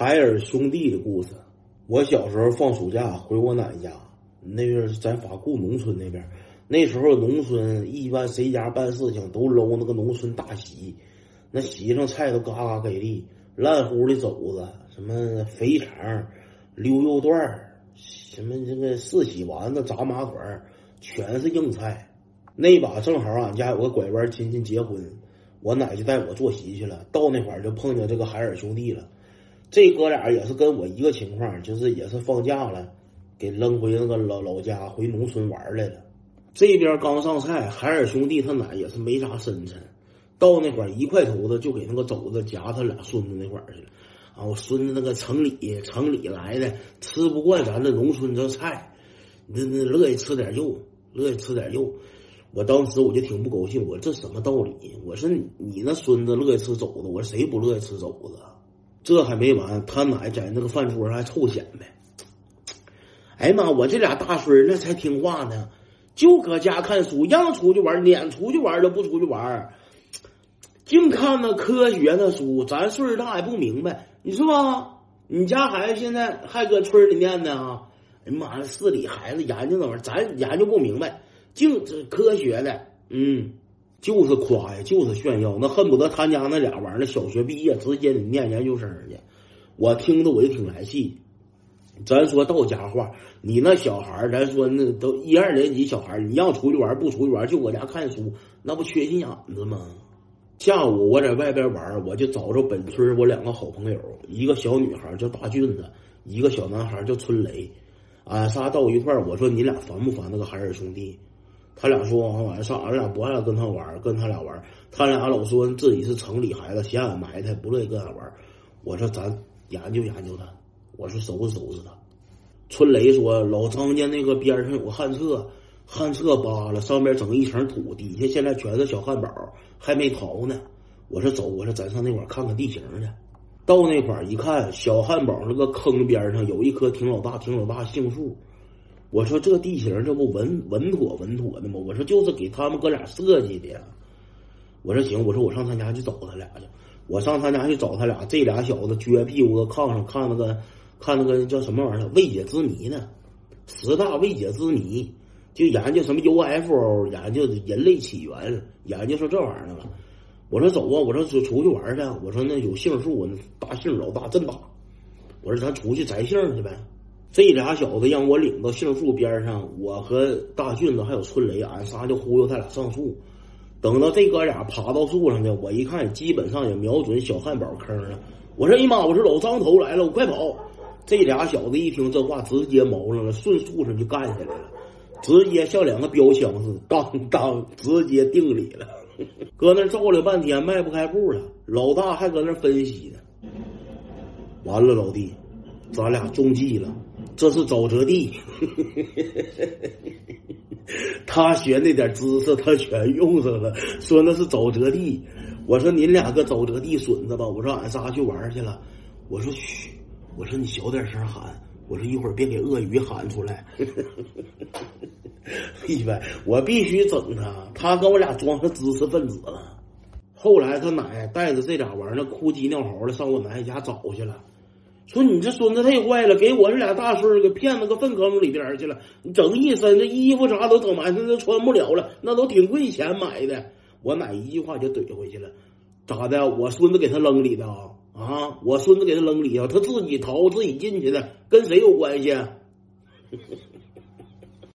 海尔兄弟的故事。我小时候放暑假回我奶家，那边是咱法库农村那边。那时候农村一般谁家办事情都搂那个农村大席，那席上菜都嘎嘎给力，烂糊的肘子，什么肥肠、溜肉段什么这个四喜丸子、炸麻团全是硬菜。那把正好俺家有个拐弯亲戚结婚，我奶就带我坐席去了。到那会儿就碰见这个海尔兄弟了。这哥俩也是跟我一个情况，就是也是放假了，给扔回那个老老家，回农村玩来了。这边刚上菜，海尔兄弟他奶也是没啥深沉，到那会儿一块头子就给那个肘子夹他俩孙子那块儿去了。啊，我孙子那个城里城里来的，吃不惯咱这农村这菜，那那乐意吃点肉，乐意吃点肉。我当时我就挺不高兴，我这什么道理？我说你那孙子乐意吃肘子，我说谁不乐意吃肘子？这还没完，他奶在那个饭桌上还臭显摆。哎呀妈，我这俩大孙儿那才听话呢，就搁家看书，让出去玩撵出去玩都不出去玩净看那科学的书。咱岁数大也不明白，你是吧？你家孩子现在还搁村里念呢啊？哎呀妈呀，市里孩子研究那玩意儿，咱研究不明白。净科学的，嗯，就是夸呀，就是炫耀，那恨不得他家那俩玩意儿，小学毕业直接得念研究生去。我听着我就挺来气。咱说到家话，你那小孩儿咱说那都一二年级小孩儿你让出去玩不出去玩，就搁家看书，那不缺心眼子吗？下午我在外边玩，我就找着本村我两个好朋友，一个小女孩叫大俊子，一个小男孩叫春雷，俺仨到一块儿，我说你俩烦不烦那个海尔兄弟？他俩说完晚上俺俩不爱跟他玩，跟他俩玩。他俩老说自己是城里孩子，嫌俺埋汰，不乐意跟俺玩。我说咱研究研究他，我说收拾收拾他。春雷说老张家那个边上有个旱厕，旱厕扒了，上面整一层土，底下现在全是小汉堡，还没淘呢。我说走，我说咱上那块看看地形去。到那块一看，小汉堡那个坑边上有一棵挺老大、挺老大杏树。我说这地形这不稳稳妥稳妥的吗？我说就是给他们哥俩设计的。我说行，我说我上他家去找他俩去。我上他家去找他俩，这俩小子撅屁股搁炕上看那个看那个叫什么玩意儿未解之谜呢？十大未解之谜，就研究什么 UFO，研究人类起源，研究出这玩意儿了。我说走啊，我说出出去玩去。我说那有杏树，我那大杏老大真大。我说咱出去摘杏去呗。这俩小子让我领到杏树边上，我和大俊子还有春雷，俺仨就忽悠他俩上树。等到这哥俩爬到树上去，我一看，基本上也瞄准小汉堡坑了。我说：“哎妈！我说老张头来了，我快跑！”这俩小子一听这话，直接毛上了，顺树上就干下来了，直接像两个标枪似的，当当，直接定里了。搁那照了半天，迈不开步了。老大还搁那分析呢。完了，老弟，咱俩中计了。这是沼泽地，他学那点知识，他全用上了。说那是沼泽地，我说您俩搁沼泽地损着吧。我说俺仨去玩去了。我说嘘，我说你小点声喊。我说一会儿别给鳄鱼喊出来。一般我必须整他，他跟我俩装上知识分子了。后来他奶带着这俩玩意儿哭鸡尿嚎的上我奶家找去了。说你这孙子太坏了，给我这俩大孙给骗到个粪坑里边去了。你整一身这衣服啥都整埋汰都穿不了了，那都挺贵钱买的。我奶一句话就怼回去了，咋的？我孙子给他扔里的啊？啊，我孙子给他扔里头，他自己逃自己进去的，跟谁有关系？